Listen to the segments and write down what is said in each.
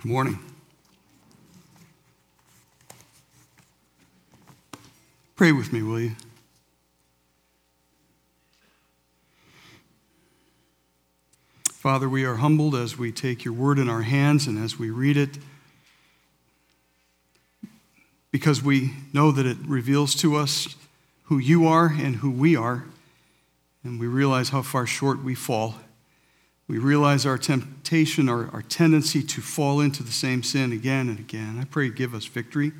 Good morning. Pray with me, will you? Father, we are humbled as we take your word in our hands and as we read it because we know that it reveals to us who you are and who we are, and we realize how far short we fall. We realize our temptation, our, our tendency to fall into the same sin again and again. I pray give us victory.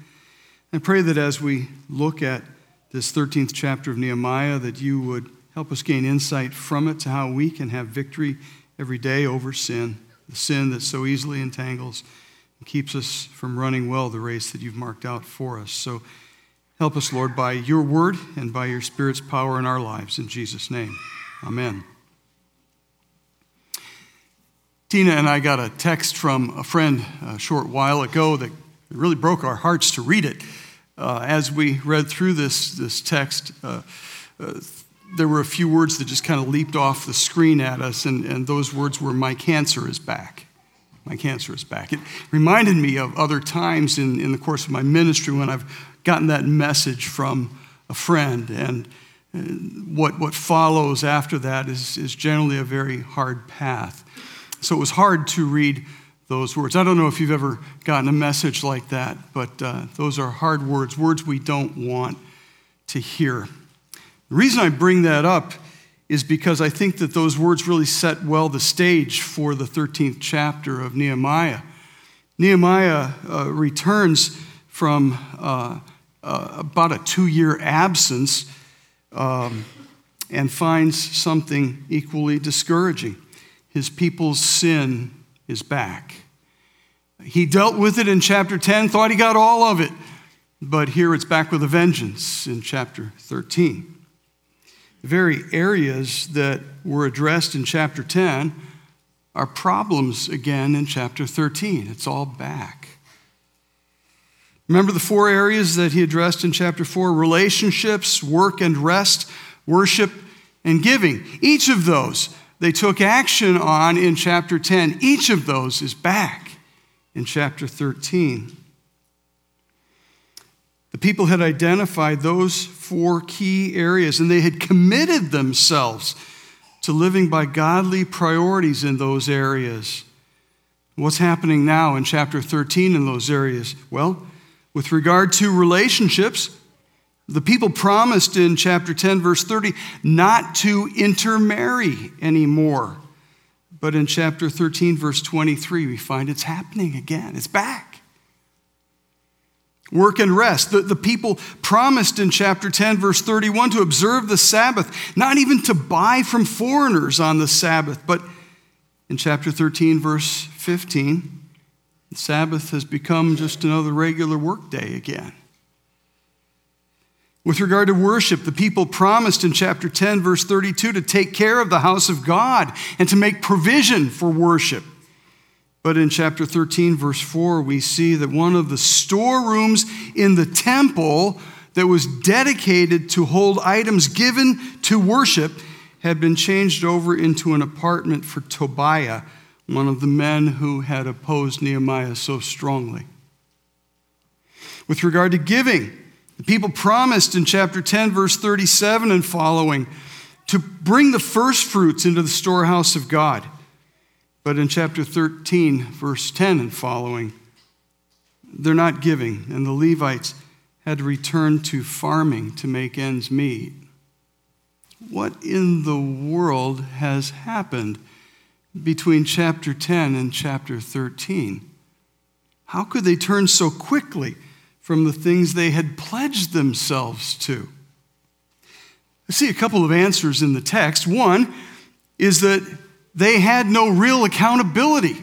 I pray that as we look at this 13th chapter of Nehemiah, that you would help us gain insight from it to how we can have victory every day over sin, the sin that so easily entangles and keeps us from running well the race that you've marked out for us. So help us, Lord, by your word and by your Spirit's power in our lives. In Jesus' name, amen. Tina and I got a text from a friend a short while ago that really broke our hearts to read it. Uh, as we read through this, this text, uh, uh, there were a few words that just kind of leaped off the screen at us, and, and those words were, My cancer is back. My cancer is back. It reminded me of other times in, in the course of my ministry when I've gotten that message from a friend, and uh, what, what follows after that is, is generally a very hard path. So it was hard to read those words. I don't know if you've ever gotten a message like that, but uh, those are hard words, words we don't want to hear. The reason I bring that up is because I think that those words really set well the stage for the 13th chapter of Nehemiah. Nehemiah uh, returns from uh, uh about a two year absence um, and finds something equally discouraging his people's sin is back. He dealt with it in chapter 10, thought he got all of it, but here it's back with a vengeance in chapter 13. The very areas that were addressed in chapter 10 are problems again in chapter 13. It's all back. Remember the four areas that he addressed in chapter 4 relationships, work and rest, worship, and giving. Each of those they took action on in chapter 10. Each of those is back in chapter 13. The people had identified those four key areas and they had committed themselves to living by godly priorities in those areas. What's happening now in chapter 13 in those areas? Well, with regard to relationships, the people promised in chapter 10, verse 30, not to intermarry anymore. But in chapter 13, verse 23, we find it's happening again. It's back. Work and rest. The, the people promised in chapter 10, verse 31, to observe the Sabbath, not even to buy from foreigners on the Sabbath. But in chapter 13, verse 15, the Sabbath has become just another regular workday again. With regard to worship, the people promised in chapter 10, verse 32, to take care of the house of God and to make provision for worship. But in chapter 13, verse 4, we see that one of the storerooms in the temple that was dedicated to hold items given to worship had been changed over into an apartment for Tobiah, one of the men who had opposed Nehemiah so strongly. With regard to giving, the people promised in chapter 10, verse 37 and following, to bring the first fruits into the storehouse of God. But in chapter 13, verse 10 and following, they're not giving, and the Levites had to return to farming to make ends meet. What in the world has happened between chapter 10 and chapter 13? How could they turn so quickly? From the things they had pledged themselves to? I see a couple of answers in the text. One is that they had no real accountability.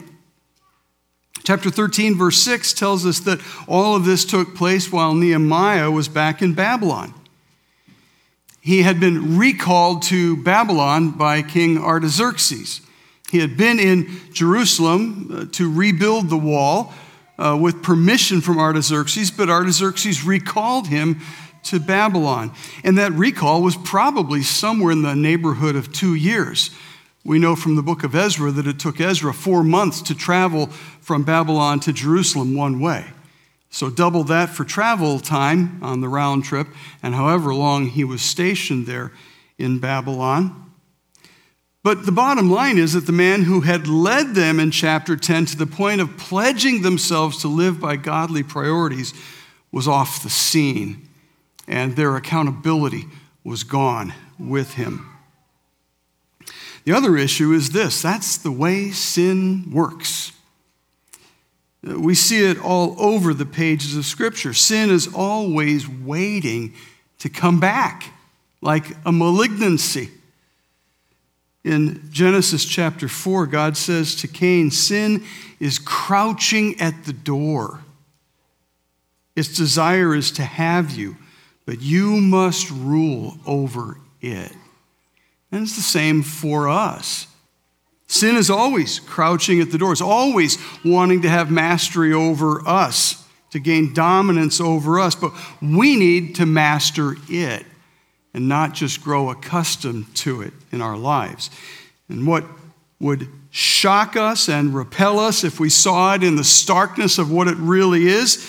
Chapter 13, verse 6 tells us that all of this took place while Nehemiah was back in Babylon. He had been recalled to Babylon by King Artaxerxes. He had been in Jerusalem uh, to rebuild the wall, uh, with permission from Artaxerxes, but Artaxerxes recalled him to Babylon. And that recall was probably somewhere in the neighborhood of two years. We know from the book of Ezra that it took Ezra four months to travel from Babylon to Jerusalem one way. So, double that for travel time on the round trip, and however long he was stationed there in Babylon. But the bottom line is that the man who had led them in chapter 10 to the point of pledging themselves to live by godly priorities was off the scene, and their accountability was gone with him. The other issue is this that's the way sin works. We see it all over the pages of Scripture. Sin is always waiting to come back, like a malignancy. In Genesis chapter 4, God says to Cain, Sin is crouching at the door. Its desire is to have you, but you must rule over it. And it's the same for us. Sin is always crouching at the door, it's always wanting to have mastery over us, to gain dominance over us. But we need to master it and not just grow accustomed to it in our lives. And what would shock us and repel us if we saw it in the starkness of what it really is,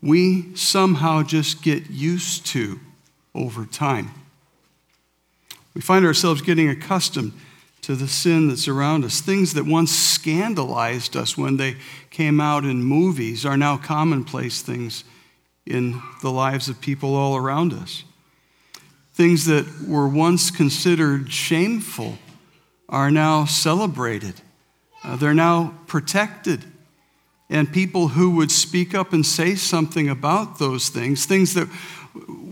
we somehow just get used to over time. We find ourselves getting accustomed to the sin that's around us. Things that once scandalized us when they came out in movies are now commonplace things in the lives of people all around us. Things that were once considered shameful are now celebrated, uh, they're now protected. And people who would speak up and say something about those things, things that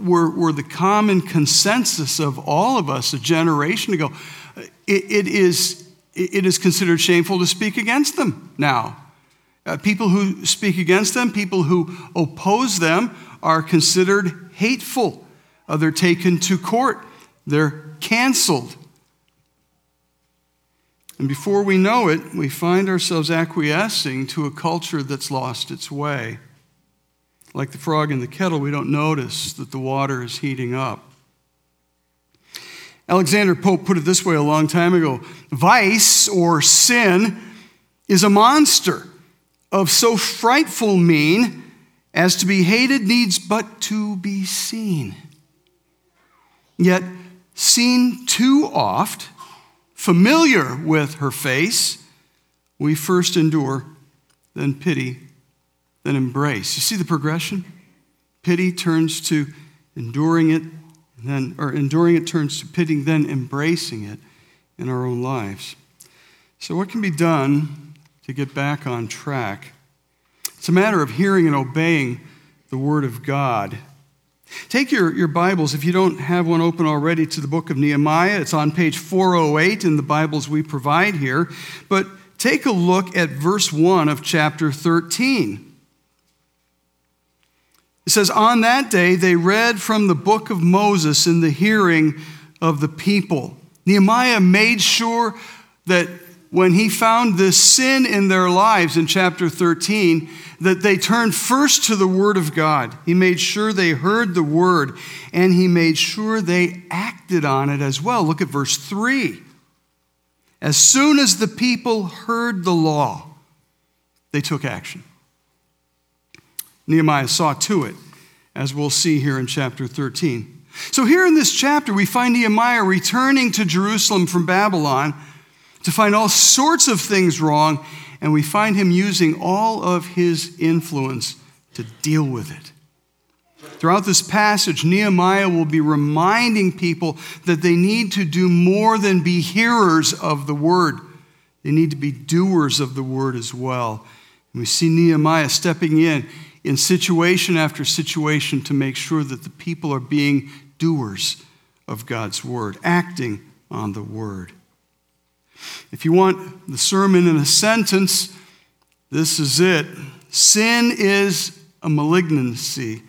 were, were the common consensus of all of us a generation ago, it, it, is, it is considered shameful to speak against them now. Uh, people who speak against them, people who oppose them, are considered hateful. Uh, they're taken to court, they're canceled. And before we know it, we find ourselves acquiescing to a culture that's lost its way. Like the frog in the kettle, we don't notice that the water is heating up. Alexander Pope put it this way a long time ago Vice or sin is a monster of so frightful mien as to be hated needs but to be seen. Yet, seen too oft, familiar with her face, we first endure, then pity, then embrace. You see the progression? Pity turns to enduring it, then, or enduring it turns to pitying, then embracing it in our own lives. So, what can be done to get back on track? It's a matter of hearing and obeying the Word of God. Take your, your Bibles, if you don't have one open already, to the book of Nehemiah. It's on page 408 in the Bibles we provide here. But take a look at verse 1 of chapter 13. It says, On that day they read from the book of Moses in the hearing of the people. Nehemiah made sure that when he found this sin in their lives in chapter 13, that they turned first to the Word of God. He made sure they heard the Word, and he made sure they acted on it as well. Look at verse 3. As soon as the people heard the law, they took action. Nehemiah saw to it, as we'll see here in chapter 13. So, here in this chapter, we find Nehemiah returning to Jerusalem from Babylon to find all sorts of things wrong, and we find him using all of his influence to deal with it. Throughout this passage, Nehemiah will be reminding people that they need to do more than be hearers of the word, they need to be doers of the word as well. And we see Nehemiah stepping in in situation after situation to make sure that the people are being doers of God's word, acting on the word. If you want the sermon in a sentence, this is it. Sin is a malignancy,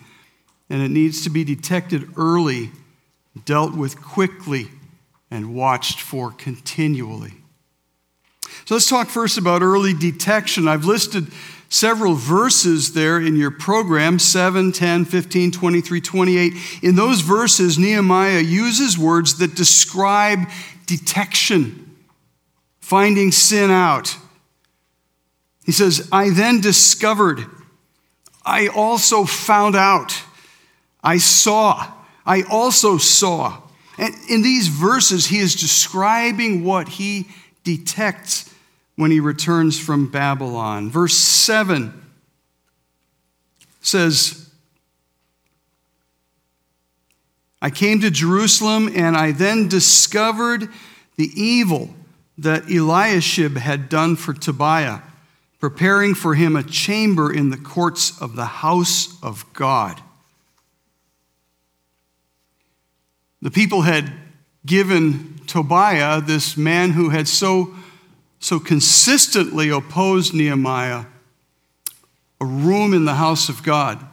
and it needs to be detected early, dealt with quickly, and watched for continually. So let's talk first about early detection. I've listed several verses there in your program 7, 10, 15, 23, 28. In those verses, Nehemiah uses words that describe detection. Finding sin out. He says, I then discovered, I also found out, I saw, I also saw. And in these verses, he is describing what he detects when he returns from Babylon. Verse 7 says, I came to Jerusalem and I then discovered the evil that Eliashib had done for Tobiah, preparing for him a chamber in the courts of the house of God. The people had given Tobiah, this man who had so, so consistently opposed Nehemiah, a room in the house of God.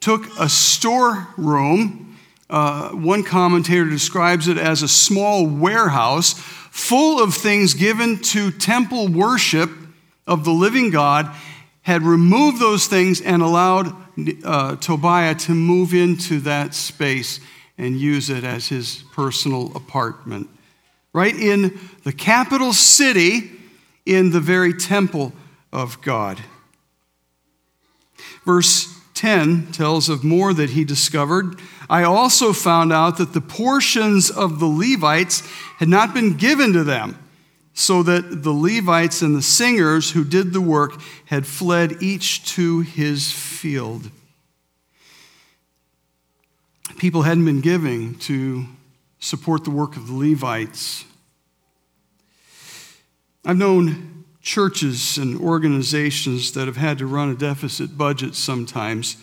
Took a storeroom uh, one commentator describes it as a small warehouse full of things given to temple worship of the living God, had removed those things and allowed uh, Tobiah to move into that space and use it as his personal apartment. Right in the capital city, in the very temple of God. Verse 10 tells of more that he discovered. I also found out that the portions of the Levites had not been given to them, so that the Levites and the singers who did the work had fled each to his field. People hadn't been giving to support the work of the Levites. I've known churches and organizations that have had to run a deficit budget sometimes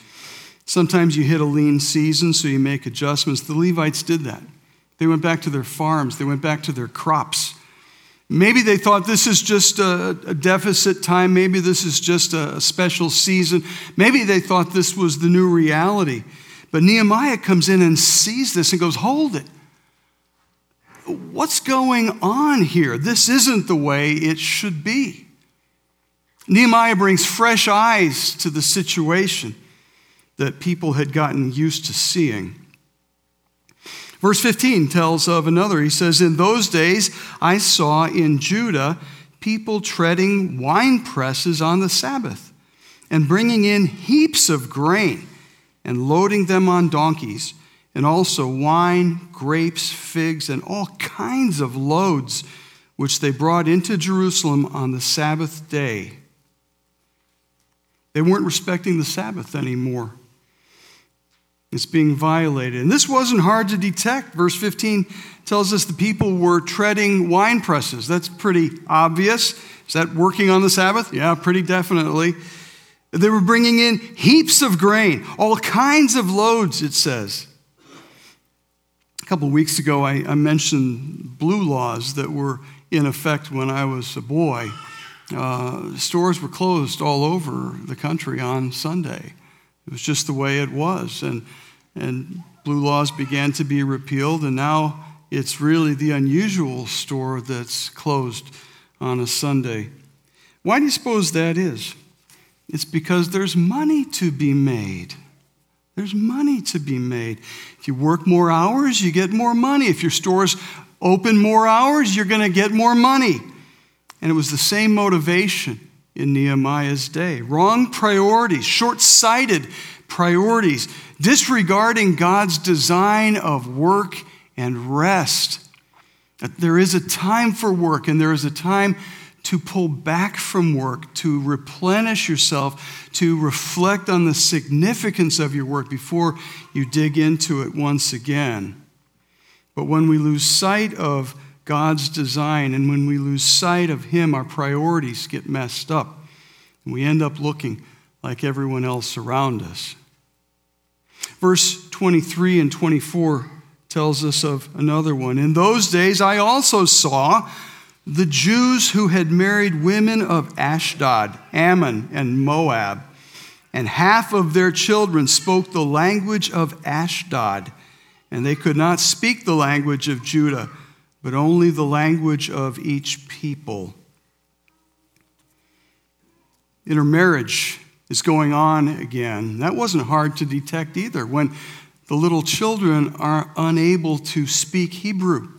Sometimes you hit a lean season, so you make adjustments. The Levites did that. They went back to their farms, they went back to their crops. Maybe they thought this is just a, a, deficit time. Maybe this is just a special season. Maybe they thought this was the new reality. But Nehemiah comes in and sees this and goes, Hold it. What's going on here? This isn't the way it should be. Nehemiah brings fresh eyes to the situation that people had gotten used to seeing. Verse 15 tells of another. He says, In those days I saw in Judah people treading wine presses on the Sabbath and bringing in heaps of grain and loading them on donkeys, and also wine, grapes, figs, and all kinds of loads which they brought into Jerusalem on the Sabbath day. They weren't respecting the Sabbath anymore. It's being violated. And this wasn't hard to detect. Verse 15 tells us the people were treading wine presses. That's pretty obvious. Is that working on the Sabbath? Yeah, pretty definitely. They were bringing in heaps of grain, all kinds of loads, it says. A couple of weeks ago, I, I mentioned blue laws that were in effect when I was a boy. Uh, stores were closed all over the country on Sunday. It was just the way it was. And and blue laws began to be repealed, and now it's really the unusual store that's closed on a Sunday. Why do you suppose that is? It's because there's money to be made. There's money to be made. If you work more hours, you get more money. If your store's open more hours, you're going to get more money. And it was the same motivation in Nehemiah's day. Wrong priorities, short sighted priorities, disregarding God's design of work and rest. There is a time for work and there is a time to pull back from work, to replenish yourself, to reflect on the significance of your work before you dig into it once again. But when we lose sight of God's design and when we lose sight of Him, our priorities get messed up. And we end up looking like everyone else around us. Verse 23 and 24 tells us of another one. In those days, I also saw the Jews who had married women of Ashdod, Ammon, and Moab, and half of their children spoke the language of Ashdod, and they could not speak the language of Judah, but only the language of each people. Intermarriage is going on again. That wasn't hard to detect either when the little children are unable to speak Hebrew.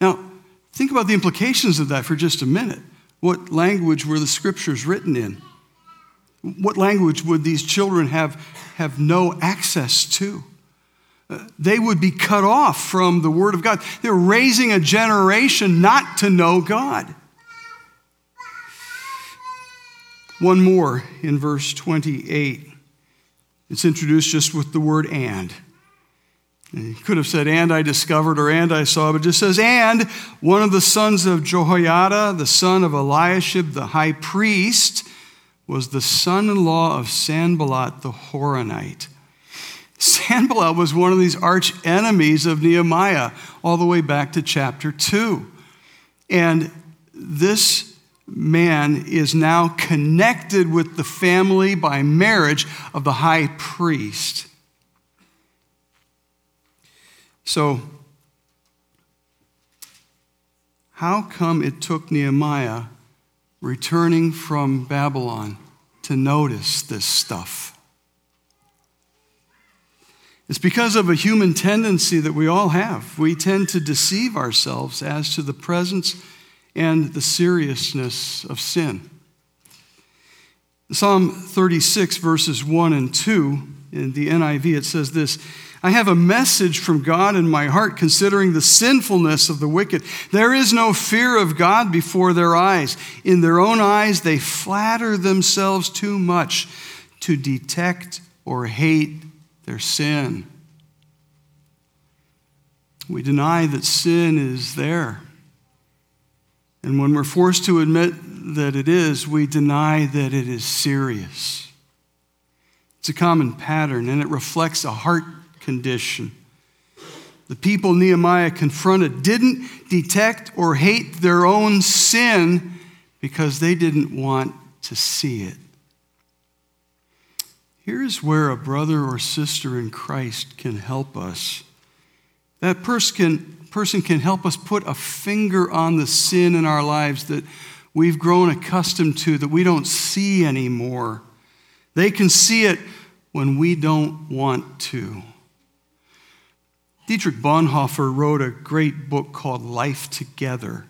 Now, Think about the implications of that for just a minute. What language were the scriptures written in? What language would these children have, have no access to? Uh, they would be cut off from the Word of God. They're raising a generation not to know God. One more in verse 28. It's introduced just with the word and. He could have said, and I discovered, or and I saw, but just says, and one of the sons of Jehoiada, the son of Eliashib, the high priest, was the son in law of Sanballat the Horonite. Sanballat was one of these arch enemies of Nehemiah all the way back to chapter 2. And this man is now connected with the family by marriage of the high priest. So, how come it took Nehemiah returning from Babylon to notice this stuff? It's because of a human tendency that we all have. We tend to deceive ourselves as to the presence and the seriousness of sin. Psalm 36, verses 1 and 2, in the NIV, it says this I have a message from God in my heart considering the sinfulness of the wicked. There is no fear of God before their eyes. In their own eyes, they flatter themselves too much to detect or hate their sin. We deny that sin is there. And when we're forced to admit that it is, we deny that it is serious. It's a common pattern, and it reflects a heart condition. The people Nehemiah confronted didn't detect or hate their own sin because they didn't want to see it. Here's where a brother or sister in Christ can help us. That person can, person can help us put a finger on the sin in our lives that we've grown accustomed to, that we don't see anymore. They can see it when we don't want to. Dietrich Bonhoeffer wrote a great book called Life Together.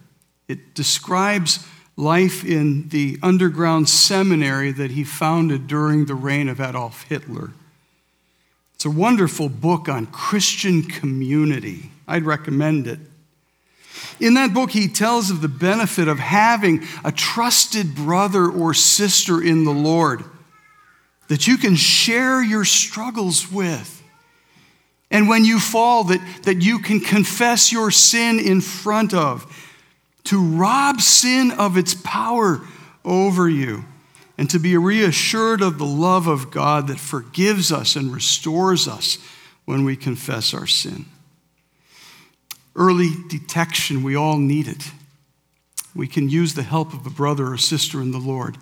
It describes life in the underground seminary that he founded during the reign of Adolf Hitler. It's a wonderful book on Christian community. I'd recommend it. In that book, he tells of the benefit of having a trusted brother or sister in the Lord that you can share your struggles with. And when you fall, that, that you can confess your sin in front of, to rob sin of its power over you, and to be reassured of the love of God that forgives us and restores us when we confess our sin. Early detection, we all need it. We can use the help of a brother or sister in the Lord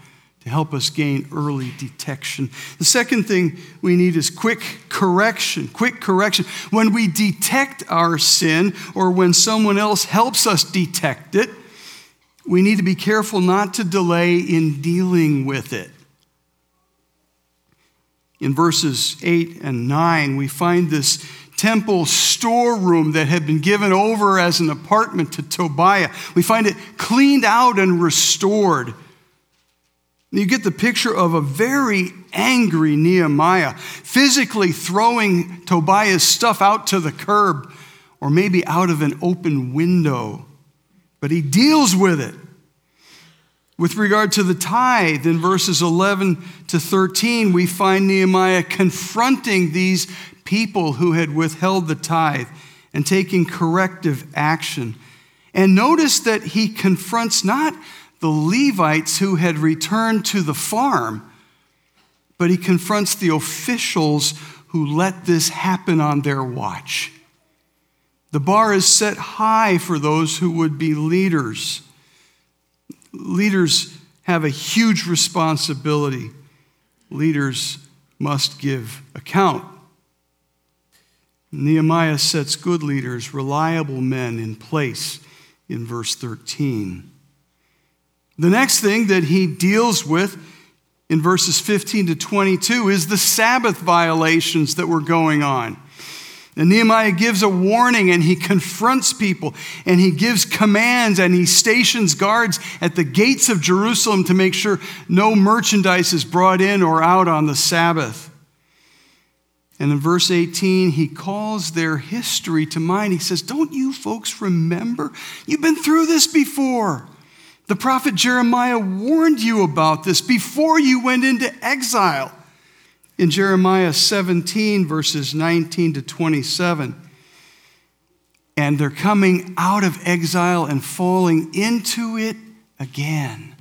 to help us gain early detection. The second thing we need is quick correction. Quick correction. When we detect our sin or when someone else helps us detect it, we need to be careful not to delay in dealing with it. In verses 8 and 9, we find this temple storeroom that had been given over as an apartment to Tobiah. We find it cleaned out and restored. You get the picture of a very angry Nehemiah, physically throwing Tobiah's stuff out to the curb or maybe out of an open window. But he deals with it. With regard to the tithe, in verses 11 to 13, we find Nehemiah confronting these people who had withheld the tithe and taking corrective action. And notice that he confronts not the Levites who had returned to the farm, but he confronts the officials who let this happen on their watch. The bar is set high for those who would be leaders. Leaders have a huge responsibility. Leaders must give account. Nehemiah sets good leaders, reliable men in place in verse 13. The next thing that he deals with in verses 15 to 22 is the Sabbath violations that were going on. And Nehemiah gives a warning and he confronts people and he gives commands and he stations guards at the gates of Jerusalem to make sure no merchandise is brought in or out on the Sabbath. And in verse 18, he calls their history to mind. He says, Don't you folks remember? You've been through this before. The prophet Jeremiah warned you about this before you went into exile in Jeremiah 17, verses 19 to 27. And they're coming out of exile and falling into it again.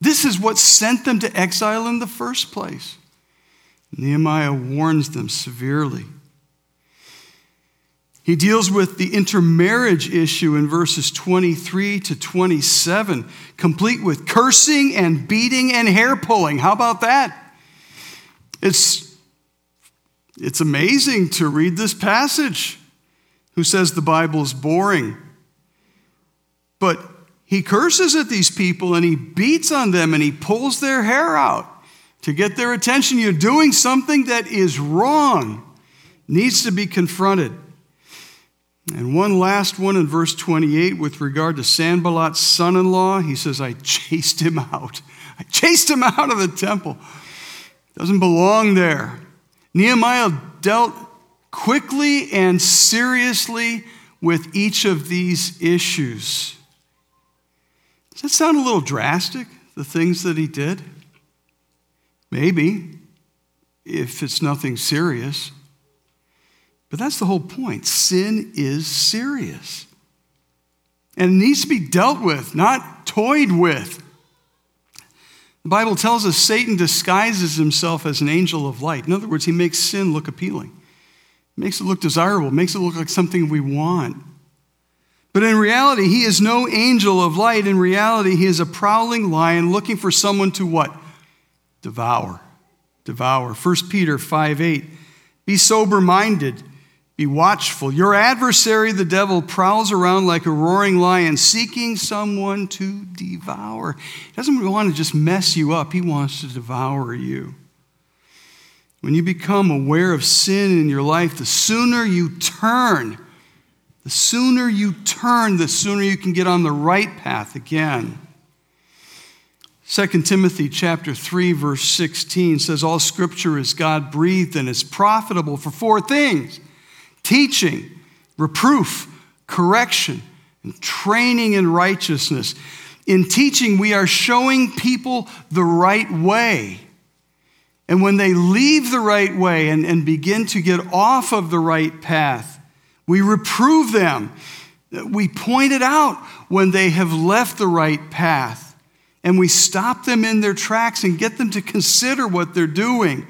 This is what sent them to exile in the first place. Nehemiah warns them severely. He deals with the intermarriage issue in verses 23 to 27, complete with cursing and beating and hair pulling. How about that? It's, it's amazing to read this passage. Who says the Bible is boring? But he curses at these people and he beats on them and he pulls their hair out to get their attention. You're doing something that is wrong, needs to be confronted. And one last one in verse 28 with regard to Sanballat's son in law, he says, I chased him out. I chased him out of the temple. Doesn't belong there. Nehemiah dealt quickly and seriously with each of these issues. Does that sound a little drastic, the things that he did? Maybe, if it's nothing serious. But that's the whole point. Sin is serious. And it needs to be dealt with, not toyed with. The Bible tells us Satan disguises himself as an angel of light. In other words, he makes sin look appealing, makes it look desirable, makes it look like something we want. But in reality, he is no angel of light. In reality, he is a prowling lion looking for someone to what? Devour. Devour. 1 Peter 5 8. Be sober minded. Be watchful. Your adversary, the devil, prowls around like a roaring lion, seeking someone to devour. He doesn't want to just mess you up, he wants to devour you. When you become aware of sin in your life, the sooner you turn, the sooner you turn, the sooner you can get on the right path again. 2 Timothy chapter 3 verse 16 says all scripture is God breathed and is profitable for four things teaching, reproof, correction, and training in righteousness. In teaching, we are showing people the right way. And when they leave the right way and, and begin to get off of the right path, we reprove them. We point it out when they have left the right path. And we stop them in their tracks and get them to consider what they're doing.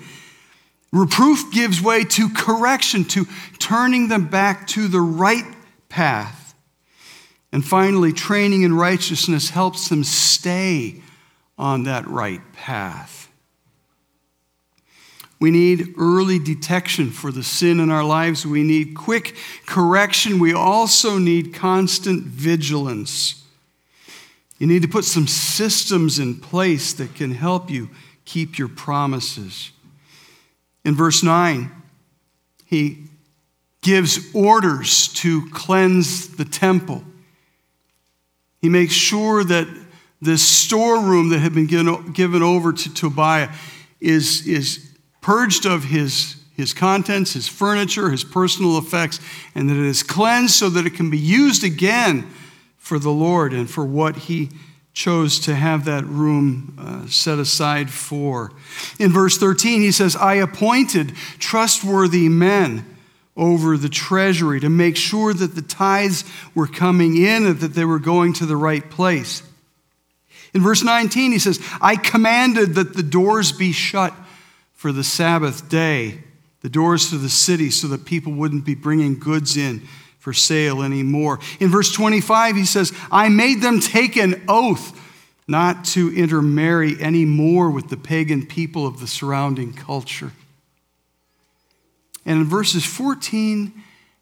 Reproof gives way to correction, to turning them back to the right path. And finally, training in righteousness helps them stay on that right path. We need early detection for the sin in our lives. We need quick correction. We also need constant vigilance. You need to put some systems in place that can help you keep your promises. In verse 9, he gives orders to cleanse the temple. He makes sure that this storeroom that had been given, given over to Tobiah is, is purged of his, his contents, his furniture, his personal effects, and that it is cleansed so that it can be used again for the Lord and for what he chose to have that room uh, set aside for. In verse 13, he says, I appointed trustworthy men over the treasury to make sure that the tithes were coming in and that they were going to the right place. In verse 19, he says, I commanded that the doors be shut for the Sabbath day, the doors to the city, so that people wouldn't be bringing goods in for sale anymore. In verse 25, he says, I made them take an oath not to intermarry anymore with the pagan people of the surrounding culture. And in verses 14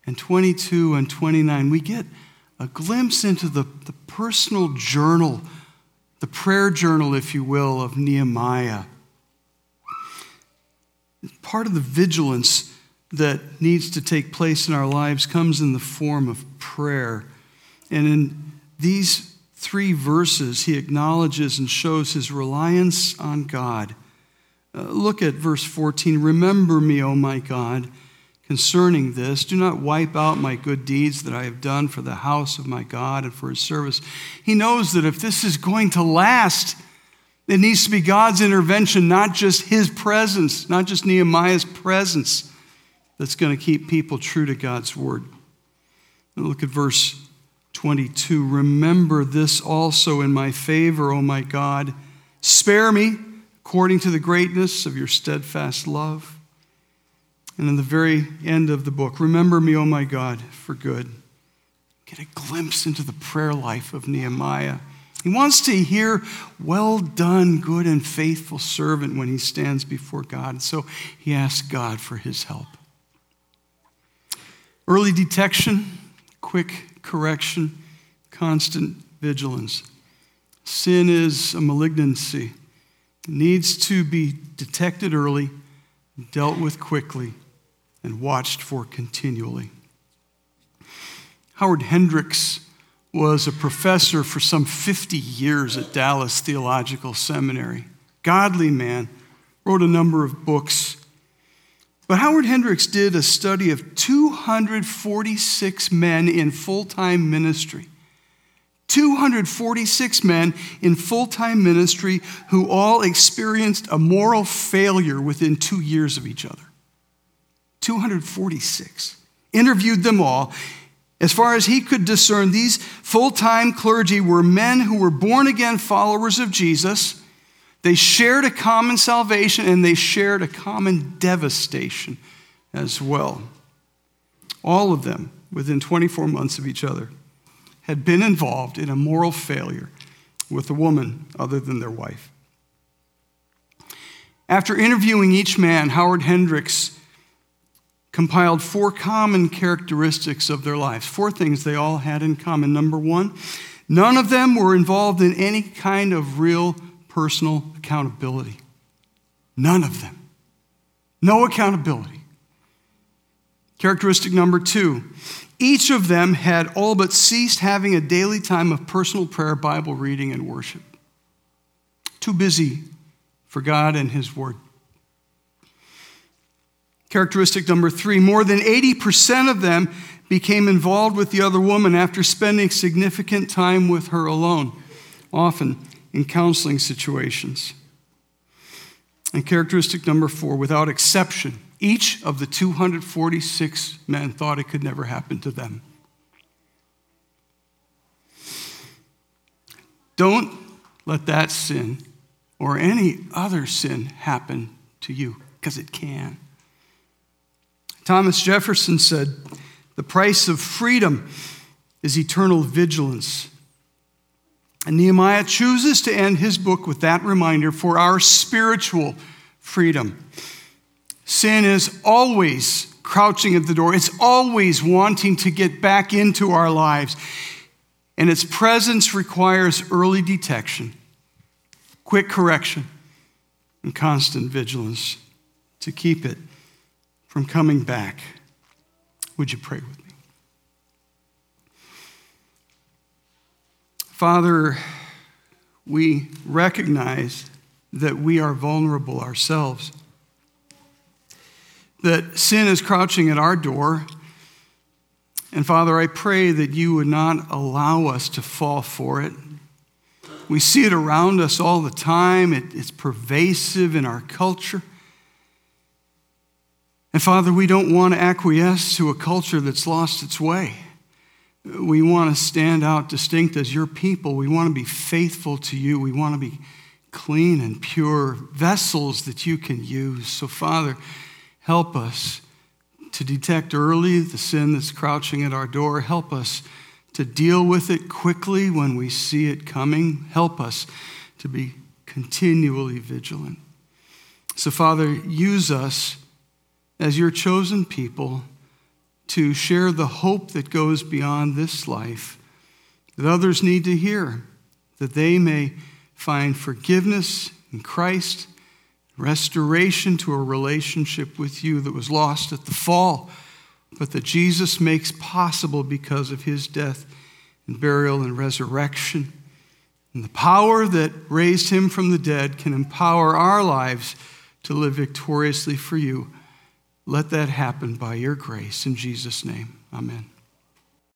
and 22 and 29, we get a glimpse into the, the personal journal, the prayer journal, if you will, of Nehemiah. Part of the vigilance that needs to take place in our lives comes in the form of prayer. And in these three verses, he acknowledges and shows his reliance on God. Uh, look at verse 14 Remember me, O my God, concerning this. Do not wipe out my good deeds that I have done for the house of my God and for his service. He knows that if this is going to last, it needs to be God's intervention, not just his presence, not just Nehemiah's presence that's going to keep people true to God's word. look at verse 22. Remember this also in my favor, O my God. Spare me according to the greatness of your steadfast love. And in the very end of the book, remember me, O my God, for good. Get a glimpse into the prayer life of Nehemiah. He wants to hear, Well done, good and faithful servant, when he stands before God. So he asks God for his help. Early detection, quick correction, constant vigilance. Sin is a malignancy. Needs to be detected early, dealt with quickly, and watched for continually. Howard Hendricks was a professor for some 50 years at Dallas Theological Seminary. Godly man, wrote a number of books but Howard Hendricks did a study of 246 men in full time ministry. 246 men in full time ministry who all experienced a moral failure within two years of each other. 246. Interviewed them all. As far as he could discern, these full time clergy were men who were born again followers of Jesus they shared a common salvation and they shared a common devastation as well. All of them, within 24 months of each other, had been involved in a moral failure with a woman other than their wife. After interviewing each man, Howard Hendricks compiled four common characteristics of their lives, four things they all had in common. Number one, none of them were involved in any kind of real personal accountability. None of them. No accountability. Characteristic number two each of them had all but ceased having a daily time of personal prayer, Bible reading, and worship. Too busy for God and His Word. Characteristic number three more than 80% of them became involved with the other woman after spending significant time with her alone, often in counseling situations. And characteristic number four, without exception, each of the 246 men thought it could never happen to them. Don't let that sin or any other sin happen to you, because it can. Thomas Jefferson said, The price of freedom is eternal vigilance. And Nehemiah chooses to end his book with that reminder for our spiritual freedom. Sin is always crouching at the door, it's always wanting to get back into our lives. And its presence requires early detection, quick correction, and constant vigilance to keep it from coming back. Would you pray with me? Father, we recognize that we are vulnerable ourselves, that sin is crouching at our door. And Father, I pray that you would not allow us to fall for it. We see it around us all the time, it, it's pervasive in our culture. And Father, we don't want to acquiesce to a culture that's lost its way. We want to stand out distinct as your people. We want to be faithful to you. We want to be clean and pure vessels that you can use. So, Father, help us to detect early the sin that's crouching at our door. Help us to deal with it quickly when we see it coming. Help us to be continually vigilant. So, Father, use us as your chosen people to share the hope that goes beyond this life that others need to hear, that they may find forgiveness in Christ, restoration to a relationship with you that was lost at the fall, but that Jesus makes possible because of his death and burial and resurrection. And the power that raised him from the dead can empower our lives to live victoriously for you. Let that happen by your grace. In Jesus' name, amen.